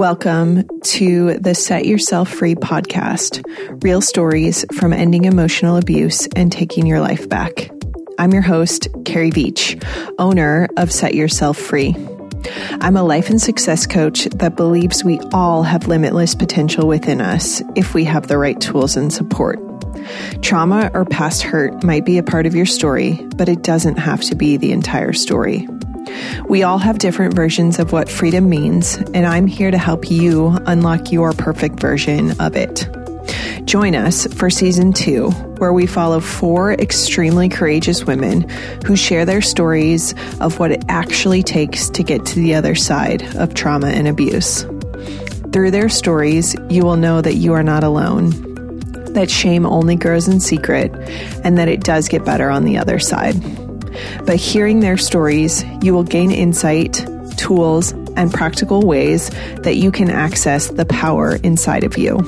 Welcome to the Set Yourself Free podcast real stories from ending emotional abuse and taking your life back. I'm your host, Carrie Beach, owner of Set Yourself Free. I'm a life and success coach that believes we all have limitless potential within us if we have the right tools and support. Trauma or past hurt might be a part of your story, but it doesn't have to be the entire story. We all have different versions of what freedom means, and I'm here to help you unlock your perfect version of it. Join us for season two, where we follow four extremely courageous women who share their stories of what it actually takes to get to the other side of trauma and abuse. Through their stories, you will know that you are not alone, that shame only grows in secret, and that it does get better on the other side. By hearing their stories, you will gain insight, tools, and practical ways that you can access the power inside of you.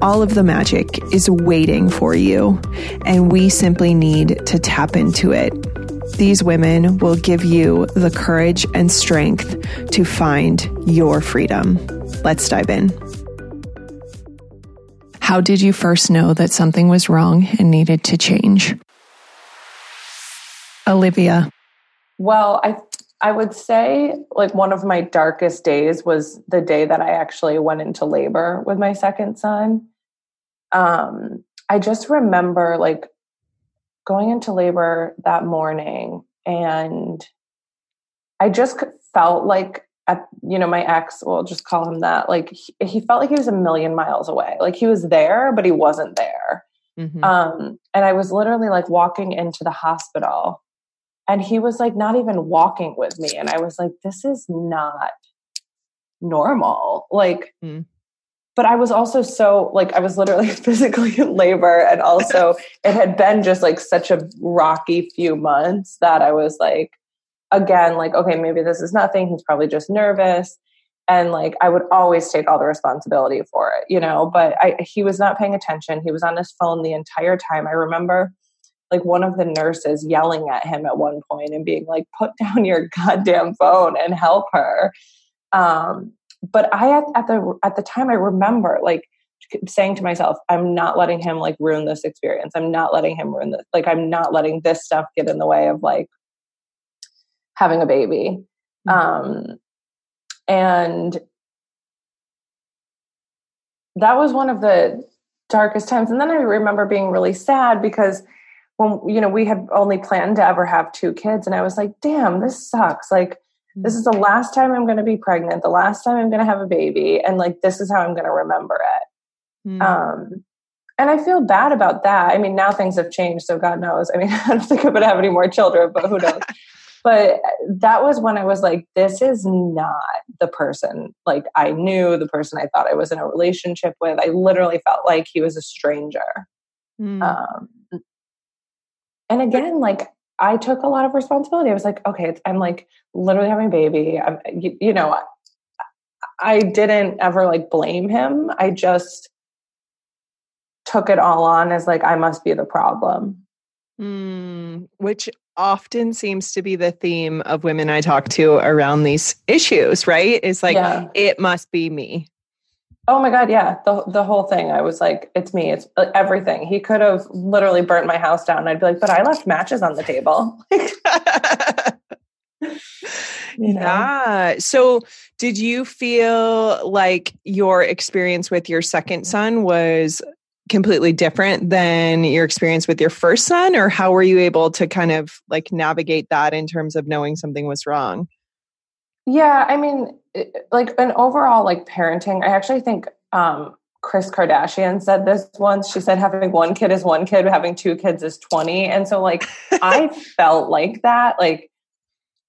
All of the magic is waiting for you, and we simply need to tap into it. These women will give you the courage and strength to find your freedom. Let's dive in. How did you first know that something was wrong and needed to change? Olivia. Well, I I would say like one of my darkest days was the day that I actually went into labor with my second son. Um, I just remember like going into labor that morning and I just felt like at, you know my ex we'll just call him that like he, he, felt like he was a million miles away like he was there but he wasn't there mm-hmm. um, and i was literally like walking into the hospital and he was like not even walking with me. And i was like this is not normal. Like mm. but i was also so like i was literally physically in labor. And also it had been just like such a rocky few months that i was like again like okay maybe this is nothing. He's probably just nervous. And like i would always take all the responsibility for it you know? But i he was not paying attention. He was on his phone the entire time. I remember like one of the nurses yelling at him at one point and being like, put down your goddamn phone and help her. Um, but I at, at the at the time I remember like saying to myself, I'm not letting him like ruin this experience. I'm not letting him ruin this. Like I'm not letting this stuff get in the way of like having a baby. Mm-hmm. Um, and that was one of the darkest times. And then I remember being really sad because when you know we had only planned to ever have two kids and i was like damn this sucks. Like this is the last time i'm going to be pregnant the last time i'm going to have a baby and like this is how i'm going to remember it. Mm. um and i feel bad about that. I mean now things have changed so god knows. I mean i don't think i'm going to have any more children but who knows? But that was when i was like this is not the person like i knew the person i thought i was in a relationship with. I literally felt like he was a stranger. Mm. um and again like i took a lot of responsibility. I was like okay i'm like literally having a baby. I'm you, you know i didn't ever like blame him. I just took it all on as like i must be the problem. Mm, which often seems to be the theme of women i talk to around these issues right? It's like yeah. it must be me Oh my god, yeah, the the whole thing. I was like, it's me, it's uh, everything. He could have literally burnt my house down. I'd be like, but I left matches on the table. you know? Yeah. So, did you feel like your experience with your second son was completely different than your experience with your first son or how were you able to kind of like navigate that in terms of knowing something was wrong? Yeah, I mean, like an overall like parenting, I actually think um Kris Kardashian said this once. She said having one kid is one kid, having two kids is 20. And so like I felt like that. Like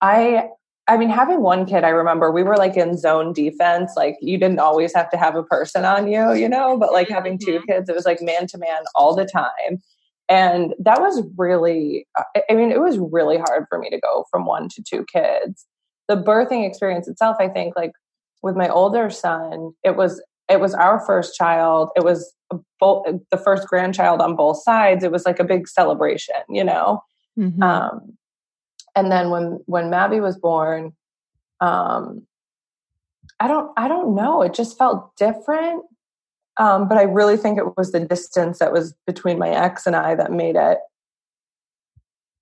I I mean having one kid, I remember we were like in zone defense. Like you didn't always have to have a person on you, you know, but like having two mm-hmm. kids, it was like man to man all the time. And that was really I mean, it was really hard for me to go from one to two kids the birthing experience itself, I think, like with my older son, it was it was our first child. It was both the first grandchild on both sides. It was like a big celebration, you know. Mm-hmm. Um, and then when when Mavi was born, um, I don't I don't know. It just felt different. Um, but I really think it was the distance that was between my ex and I that made it.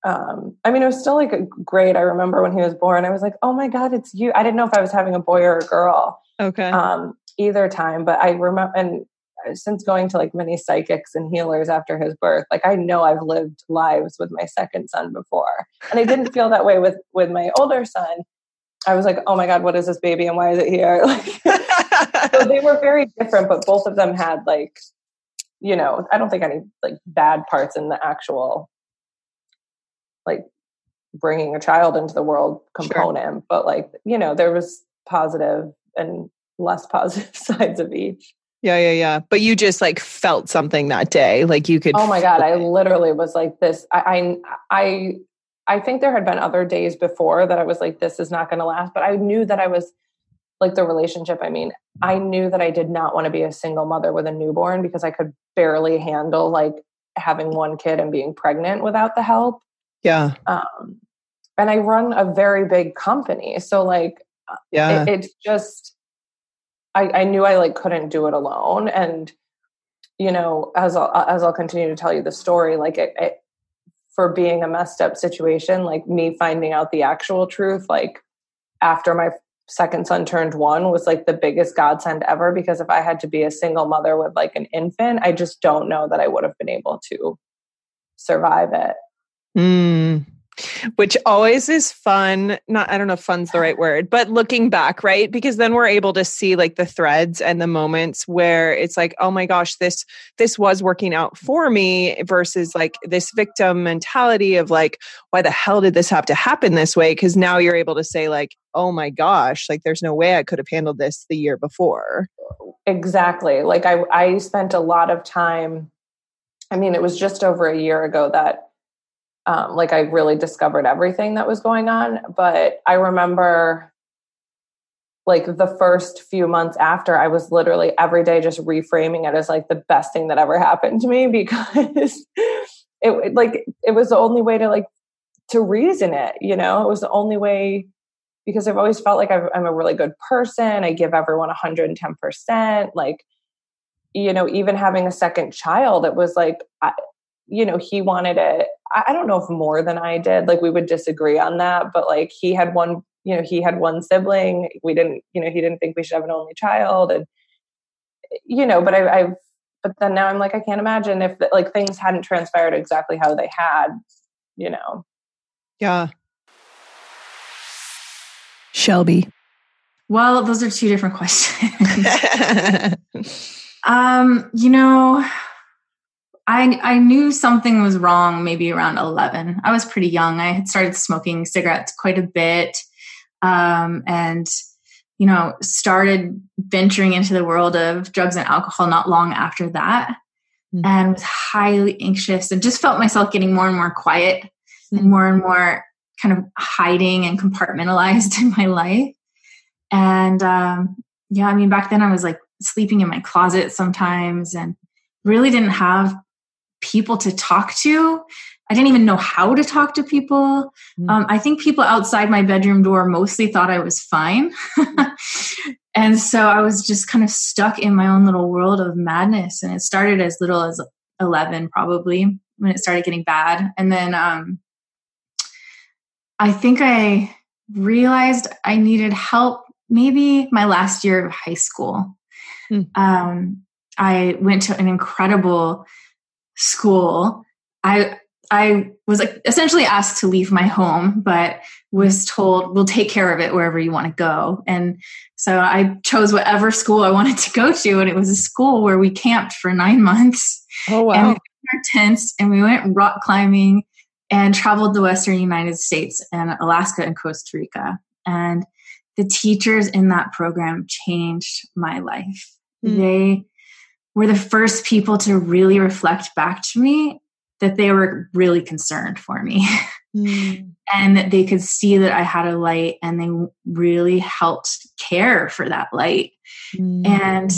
Um, I mean, it was still like a great. I remember when he was born, I was like, "Oh my god, it's you!" I didn't know if I was having a boy or a girl. Okay. Um, either time, but I remember, and since going to like many psychics and healers after his birth, like I know I've lived lives with my second son before, and I didn't feel that way with with my older son. I was like, oh my God, what is this baby and why is it here? Like, so they were very different, but both of them had like, you know, I don't think any like bad parts in the actual, like bringing a child into the world component, sure. but like, you know, there was positive and less positive sides of each. Yeah, yeah, yeah. But you just like felt something that day, like you could. Oh my god! I literally was like this. I, I, I I think there had been other days before that I was like, this is not going to last. But I knew that I was like the relationship. I mean, I knew that I did not want to be a single mother with a newborn because I could barely handle like having one kid and being pregnant without the help. Yeah. Um, and I run a very big company. So like, uh, yeah, it, it's just, I, I knew I like couldn't do it alone. And, you know, as I'll, as I'll continue to tell you the story, like it, it for being a messed up situation like me finding out the actual truth like after my second son turned one was like the biggest godsend ever because if i had to be a single mother with like an infant i just don't know that i would have been able to survive it mm which always is fun. Not, I don't know if fun's the right word, but looking back, right? Because then we're able to see like the threads and the moments where it's like, oh my gosh, this, this was working out for me versus like this victim mentality of like, why the hell did this have to happen this way? Cause now you're able to say like, oh my gosh, like there's no way I could have handled this the year before. Exactly. Like I, I spent a lot of time. I mean, it was just over a year ago that um, like I really discovered everything that was going on. But I remember like the first few months after, I was literally every day just reframing it as like the best thing that ever happened to me because it like it was the only way to like to reason it. You know, it was the only way because I've always felt like i am a really good person. I give everyone 110 percent. Like you know, even having a second child, it was like. I, you know, he wanted it. I don't know if more than I did. Like we would disagree on that, but like he had one, you know, he had one sibling. We didn't, you know, he didn't think we should have an only child, and you know, but I, I've, but then now I'm like, I can't imagine if like things hadn't transpired exactly how they had, you know. Yeah. Shelby. Well, those are two different questions. um, you know, I I knew something was wrong maybe around 11. I was pretty young. I had started smoking cigarettes quite a bit um, and you know, started venturing into the world of drugs and alcohol not long after that mm-hmm. and was highly anxious and just felt myself getting more and more quiet mm-hmm. and more and more kind of hiding and compartmentalized in my life. And um, yeah, I mean, back then I was like sleeping in my closet sometimes and really didn't have people to talk to. I didn't even know how to talk to people. Mm. Um, I think people outside my bedroom door mostly thought I was fine. and so I was just kind of stuck in my own little world of madness. And it started as little as 11, probably, when it started getting bad. And then um, I think I realized I needed help maybe my last year of high school. Mm. Um, I went to an incredible school, I I was like essentially asked to leave my home, but was told we'll take care of it wherever you want to go. And so I chose whatever school I wanted to go to, and it was a school where we camped for nine months. Oh wow! And we our tents and we went rock climbing and traveled the Western United States and Alaska and Costa Rica. And the teachers in that program changed my life. Mm. They were the first people to really reflect back to me that they were really concerned for me mm. and that they could see that I had a light and they really helped care for that light. Mm. And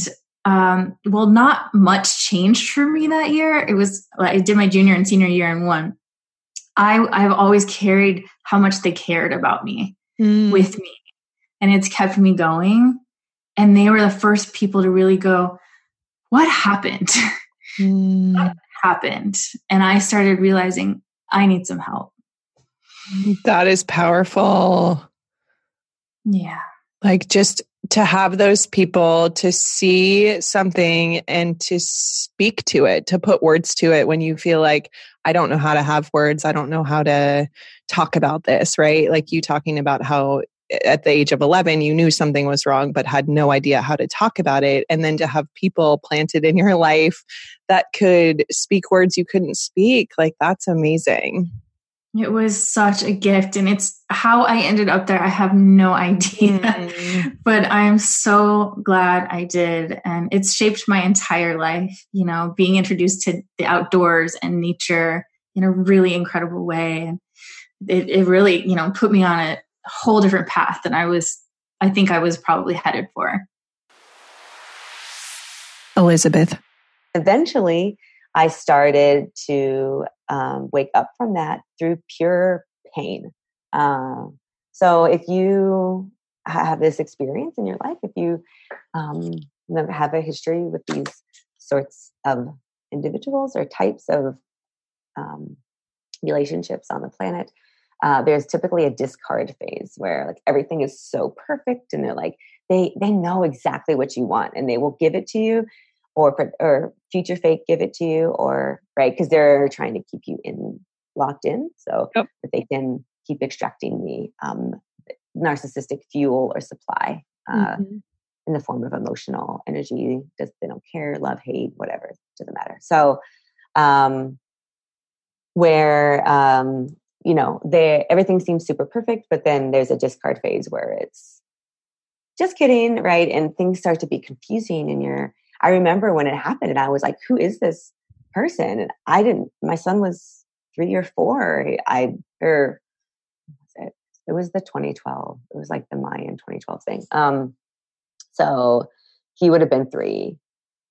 um, well, not much changed for me that year. It was, I did my junior and senior year in one. I, I've always carried how much they cared about me mm. with me. And it's kept me going and they were the first people to really go, What happened? Mm. what happened? And I started realizing I need some help. That is powerful. Yeah. Like just to have those people to see something and to speak to it, to put words to it when you feel like, I don't know how to have words. I don't know how to talk about this, right? Like you talking about how at the age of 11 you knew something was wrong but had no idea how to talk about it and then to have people planted in your life that could speak words you couldn't speak like that's amazing it was such a gift, and it's how I ended up there. I have no idea, mm. but I am so glad I did. And it's shaped my entire life, you know, being introduced to the outdoors and nature in a really incredible way. It, it really, you know, put me on a whole different path than I was, I think I was probably headed for. Elizabeth. Eventually, I started to um, wake up from that through pure pain. Um, so if you have this experience in your life, if you um, have a history with these sorts of individuals or types of um, relationships on the planet, uh, there's typically a discard phase where like everything is so perfect and they're like they they know exactly what you want and they will give it to you or or future fake give it to you or right because they're trying to keep you in locked in so yep. that they can keep extracting the um, narcissistic fuel or supply uh, mm-hmm. in the form of emotional energy does they don't care love hate whatever doesn't matter so um, where um, you know they everything seems super perfect but then there's a discard phase where it's just kidding right and things start to be confusing and you're I remember when it happened and I was like, who is this person? And I didn't, my son was three or four. I, or it? it was the 2012, it was like the Mayan 2012 thing. Um, so he would have been three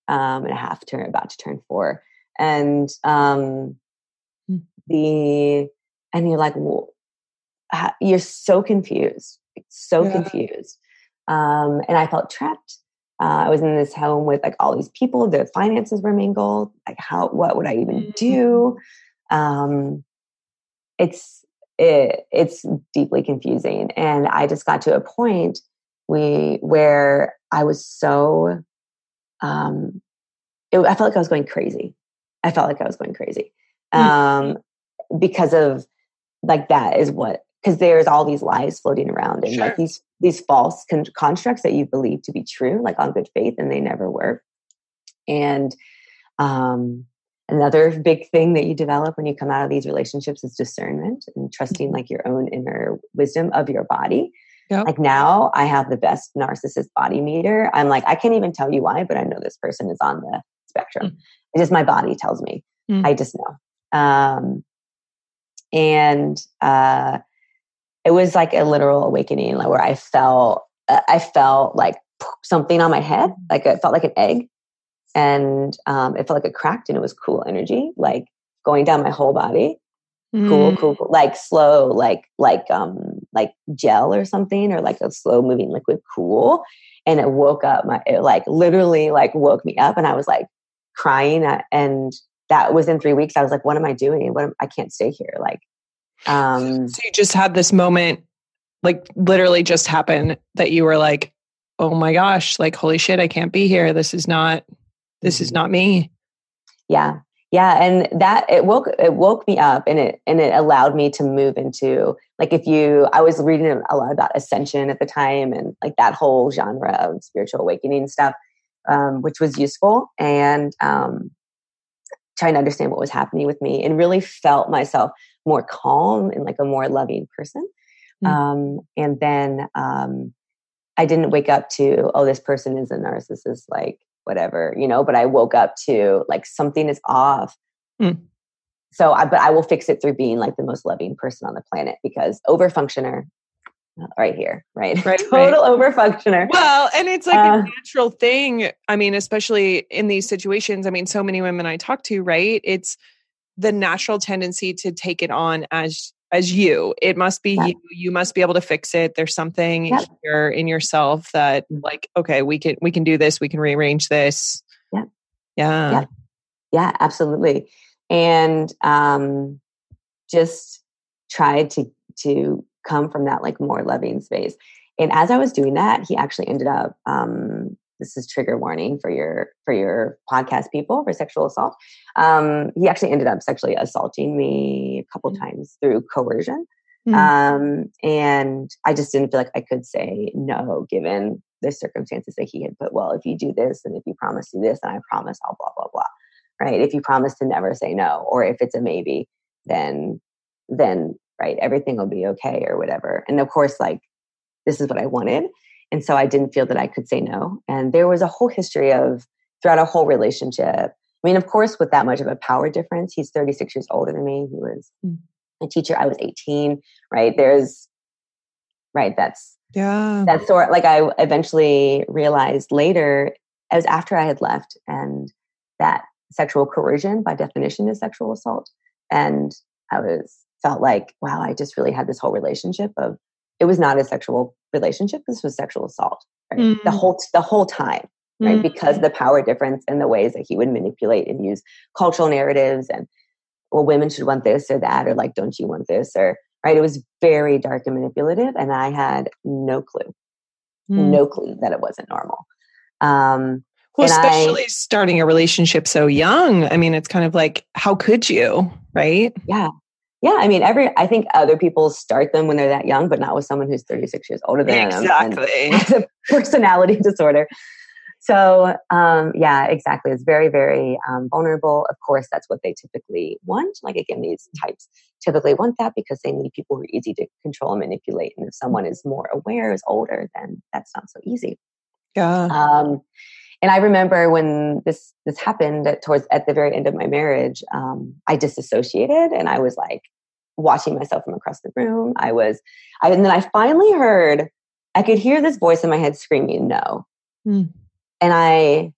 um, and a half, turn, about to turn four. And um, hmm. the, and you're like, well, you're so confused, so yeah. confused. Um, and I felt trapped uh, I was in this home with like all these people. The finances were mingled. Like, how? What would I even mm. do? Um, it's it, it's deeply confusing, and I just got to a point we where I was so. Um, it, I felt like I was going crazy. I felt like I was going crazy mm. um, mm-hmm. because of like that is what because there's all these lies floating around and sure. like these these false con- constructs that you believe to be true like on good faith and they never were and um another big thing that you develop when you come out of these relationships is discernment and trusting mm-hmm. like your own inner wisdom of your body yep. like now i have the best narcissist body meter i'm like i can't even tell you why but i know this person is on the spectrum mm. it's just my body tells me mm. i just know um and uh it was like a literal awakening like where i felt uh, i felt like something on my head like it felt like an egg. And um, it felt like it cracked and it was cool energy like going down my whole body. Mm. cool, cool cool like slow like like um like gel or something or like a slow moving liquid cool. And it woke up my it like literally like woke me up and i was like crying uh, and that was in three weeks i was like what am i doing what am, i can't stay here like um, so you just had this moment, like literally just happened that you were like, oh my gosh, like, holy shit, I can't be here. This is not, this is mm-hmm. not me. Yeah. Yeah. And that it woke, it woke me up and it, and it allowed me to move into like, if you, I was reading a lot about ascension at the time and like that whole genre of spiritual awakening stuff, um, which was useful. And, um, trying to understand what was happening with me and really felt myself more calm and like a more loving person. Mm. Um, and then um, I didn't wake up to, oh, this person is a narcissist, like whatever, you know, but I woke up to like something is off. Mm. So, I, but I will fix it through being like the most loving person on the planet because overfunctioner, right here, right? Right. Total right. overfunctioner. Well, and it's like uh, a natural thing. I mean, especially in these situations. I mean, so many women I talk to, right? It's the natural tendency to take it on as as you. It must be Yeah. you. You must be able to fix it. There's something Yep. here in yourself that Mm. like, okay, we can we can do this, we can rearrange this. Yep. Yeah. Yep. Yeah, absolutely. And um, just tried to to come from that like more loving space. And as I was doing that, he actually ended up. Um, this is trigger warning for your for your podcast people for sexual assault. Um, he actually ended up sexually assaulting me a couple Mm. times through coercion. Mm. Um, and I just didn't feel like I could say no given the circumstances that he had put. Well, if you do this and if you promise to do this, and I promise I'll blah blah blah. Right? If you promise to never say no, or if it's a maybe, then then right everything will be okay or whatever. And of course, like this is what I wanted, and so I didn't feel that I could say no. And there was a whole history of throughout a whole relationship. I mean, of course, with that much of a power difference, he's 36 years older than me. He was Mm. a teacher. I was 18. Right? There's right. That's Yeah. that sort like i eventually realized later it was after i had left and that sexual coercion by definition is sexual assault and i was felt like wow i just really had this whole relationship of it was not a sexual relationship this was sexual assault right the Mm. whole the whole time right Mm. because the power difference and the ways that he would manipulate and use cultural narratives and well women should want this or that or like don't you want this or right it was very dark and manipulative and i had no clue Mm. no clue that it wasn't normal um Well, and I- especially starting a relationship so young. I mean, it's kind of like, how could you? Right? yeah yeah i mean every i think other people start them when they're that young but not with someone who's 36 years older than them Exactly. has a personality disorder. So um yeah exactly. It's very very um, vulnerable. Of course that's what they typically want. Like again these types typically want that because they need people who are easy to control and manipulate. And if someone is more aware is older then that's not so easy. Yeah. um, and I remember when this this happened at, towards at the very end of my marriage, um, I disassociated and I was like watching myself from across the room. I was, I, and then I finally heard, I could hear this voice in my head screaming no, Hmm. and I,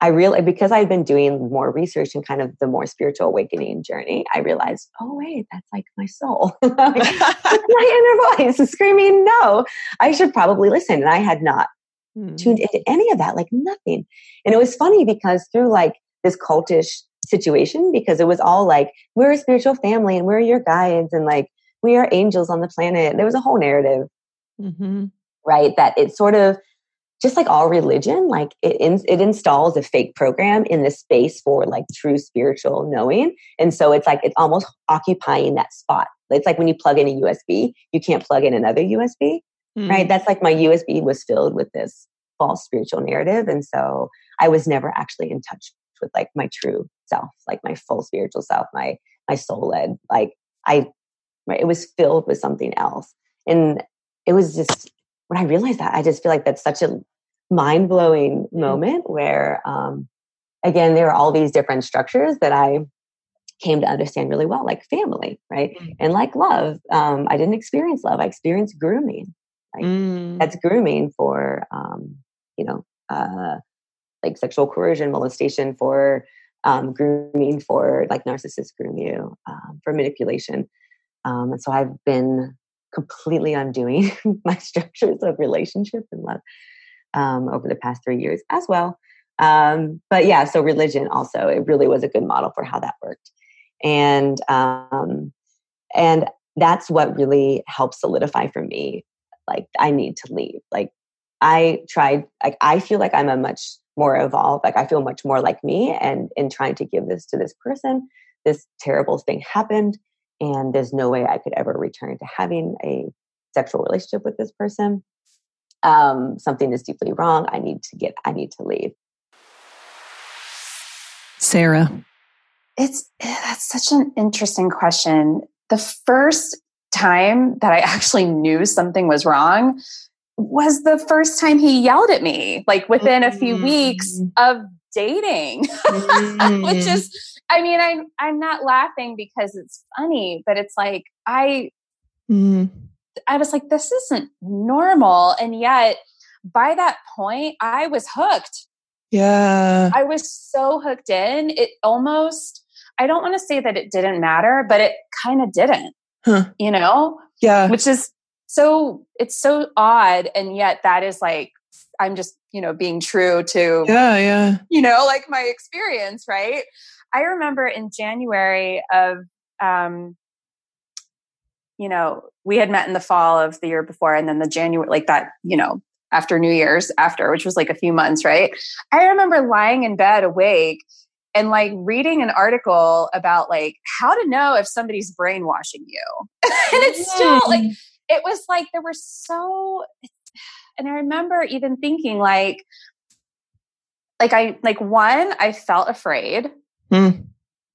I realized because I had been doing more research and kind of the more spiritual awakening journey, I realized, oh wait, that's like my soul. Like, my inner voice is screaming no. I should probably listen, and I had not Mm. tuned into any of that, like nothing. And it was funny because through like this cultish situation, because it was all like, we're a spiritual family and we're your guides and like we are angels on the planet. There was a whole narrative, Mhm. right? That it sort of just like all religion, like it in, it installs a fake program in the space for like true spiritual knowing. And so it's like it's almost occupying that spot. It's like when you plug in a USB, you can't plug in another USB Mm. right that's like my usb was filled with this false spiritual narrative and so i was never actually in touch with like my true self like my full spiritual self my my soul led like i right, it was filled with something else. And it was just when i realized that i just feel like that's such a mind-blowing moment where um again there are all these different structures that i came to understand really well like family right Mm. and like love. Um i didn't experience love i experienced grooming like Mm. that's grooming for um, you know uh, like sexual coercion molestation for um, grooming for like narcissists groom you um, for manipulation. Um, and so i've been completely undoing my structures of relationship and love um, over the past three years as well. Um, but yeah so religion also it really was a good model for how that worked. And um, and that's what really helped solidify for me like I need to leave. Like I tried like I feel like I'm a much more evolved, like I feel much more like me and in trying to give this to this person, this terrible thing happened and there's no way I could ever return to having a sexual relationship with this person. Um, something is deeply wrong. I need to get I need to leave. Sarah. It's eh, that's such an interesting question. The first time that I actually knew something was wrong was the first time he yelled at me, like within a few weeks of dating. Which Mm. is I mean, I'm I'm not laughing because it's funny, but it's like I Mm. I was like, this isn't normal. And yet by that point, I was hooked. Yeah. I was so hooked in. It almost, I don't want to say that it didn't matter, but it kind of didn't. Huh. You know? Yeah. Which is so, it's so odd. And yet that is like, I'm just, you know, being true to, yeah, yeah. You know, like my experience, right? I remember in January of, um, you know, we had met in the fall of the year before, and then the January, like that, you know, after New Year's, after, which was like a few months, right? I remember lying in bed awake and like reading an article about like how to know if somebody's brainwashing you. and it's still like, mm. it was like there were so, and I remember even thinking like, like I, like one, I felt afraid. Mm.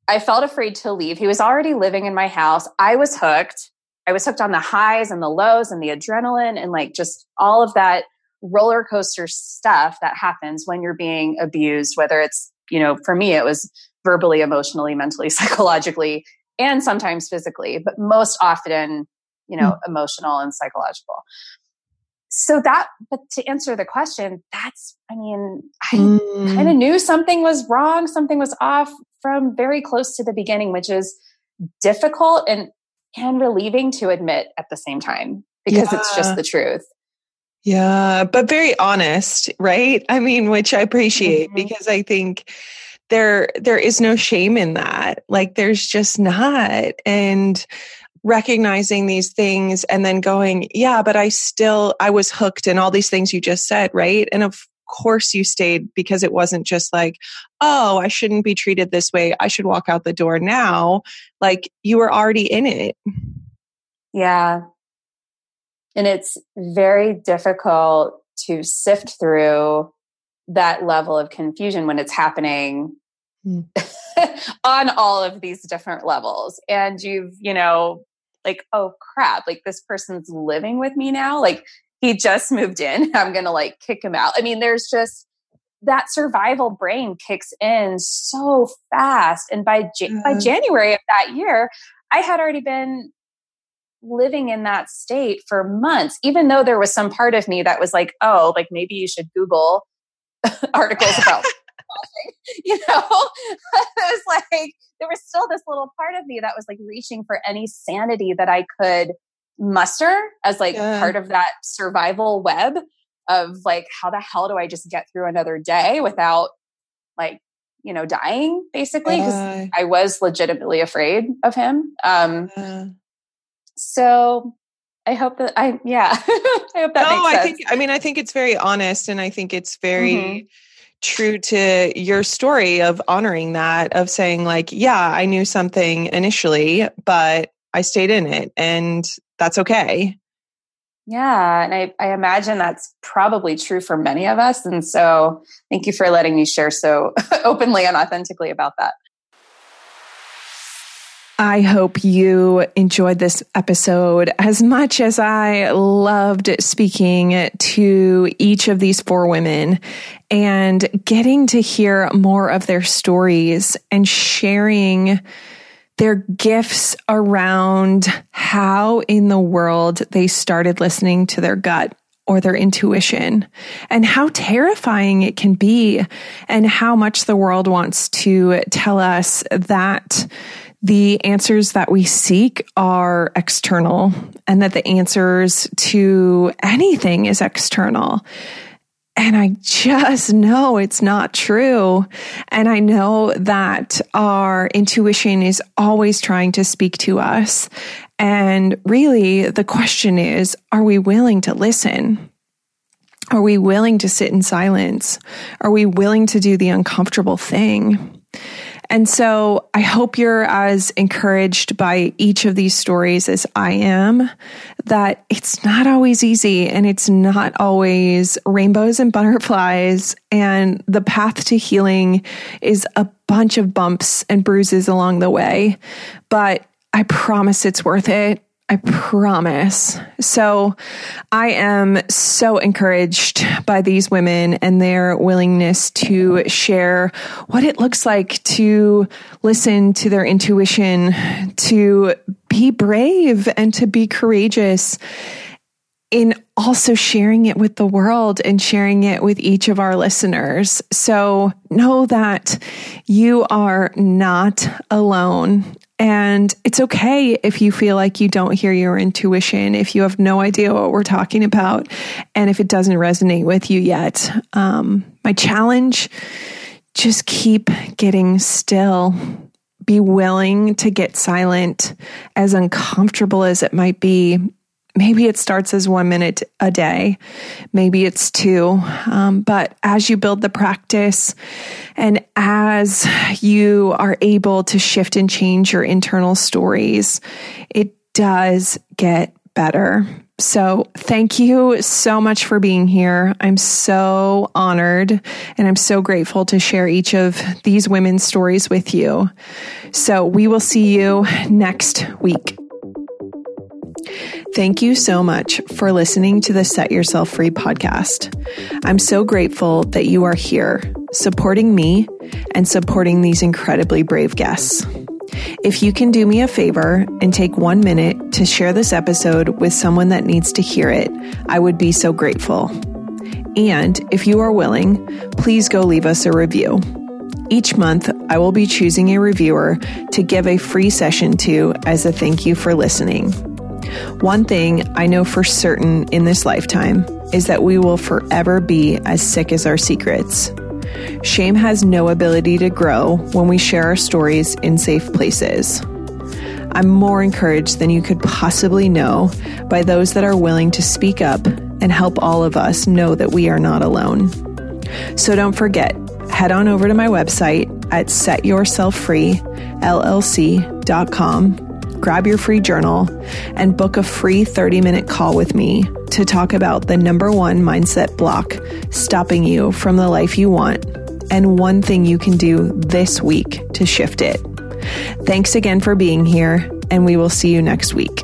I felt afraid to leave. He was already living in my house. I was hooked. I was hooked on the highs and the lows and the adrenaline and like just all of that roller coaster stuff that happens when you're being abused, whether it's, you know, for me, it was verbally, emotionally, mentally, psychologically, and sometimes physically, but most often, you know, mm. emotional and psychological. So that, but to answer the question, that's, I mean, I mm. kind of knew something was wrong, something was off from very close to the beginning, which is difficult and and relieving to admit at the same time because yeah. it's just the truth. Yeah, but very honest, right? I mean, which I appreciate mm-hmm. because I think there there is no shame in that. Like there's just not. And recognizing these things and then going, yeah, but I still I was hooked and all these things you just said, right? And of course you stayed because it wasn't just like, oh, I shouldn't be treated this way. I should walk out the door now. Like you were already in it. Yeah. And it's very difficult to sift through that level of confusion when it's happening mm. on all of these different levels. And you've, you know, like, oh crap, like this person's living with me now. Like he just moved in. I'm going to like kick him out. I mean, there's just that survival brain kicks in so fast. And by, mm-hmm. by January of that year, I had already been living in that state for months, even though there was some part of me that was like, oh, like maybe you should Google articles about you know it was like there was still this little part of me that was like reaching for any sanity that i could muster as like yeah. part of that survival web of like how the hell do I just get through another day without like you know dying basically because uh, I was legitimately afraid of him. Um, uh, so I hope that I yeah I hope that no, I think I mean I think it's very honest and I think it's very. Mm-hmm true to your story of honoring that of saying like yeah i knew something initially but i stayed in it and that's okay. Yeah. And I, I imagine that's probably true for many of us. And so thank you for letting me share so openly and authentically about that. I hope you enjoyed this episode as much as I loved speaking to each of these four women and getting to hear more of their stories and sharing their gifts around how in the world they started listening to their gut or their intuition and how terrifying it can be and how much the world wants to tell us that the answers that we seek are external and that the answers to anything is external. And I just know it's not true. And I know that our intuition is always trying to speak to us. And really, the question is are we willing to listen? Are we willing to sit in silence? Are we willing to do the uncomfortable thing? And so I hope you're as encouraged by each of these stories as I am, that it's not always easy and it's not always rainbows and butterflies. And the path to healing is a bunch of bumps and bruises along the way. But I promise it's worth it. I promise. So I am so encouraged by these women and their willingness to share what it looks like to listen to their intuition, to be brave and to be courageous in also sharing it with the world and sharing it with each of our listeners. So know that you are not alone And it's okay if you feel like you don't hear your intuition, if you have no idea what we're talking about, and if it doesn't resonate with you yet. Um, my challenge just keep getting still. Be willing to get silent, as uncomfortable as it might be. Maybe it starts as one minute a day, maybe it's two. Um, but as you build the practice and as you are able to shift and change your internal stories, it does get better. So, thank you so much for being here. I'm so honored and I'm so grateful to share each of these women's stories with you. So, we will see you next week. Thank you so much for listening to the Set Yourself Free podcast. I'm so grateful that you are here supporting me and supporting these incredibly brave guests. If you can do me a favor and take one minute to share this episode with someone that needs to hear it, I would be so grateful. And if you are willing, please go leave us a review. Each month, I will be choosing a reviewer to give a free session to as a thank you for listening. One thing I know for certain in this lifetime is that we will forever be as sick as our secrets. Shame has no ability to grow when we share our stories in safe places. I'm more encouraged than you could possibly know by those that are willing to speak up and help all of us know that we are not alone. So don't forget, head on over to my website at setyourselffreellc.com grab your free journal, and book a free 30 minute call with me to talk about the number one mindset block stopping you from the life you want and one thing you can do this week to shift it. Thanks again for being here, and we will see you next week.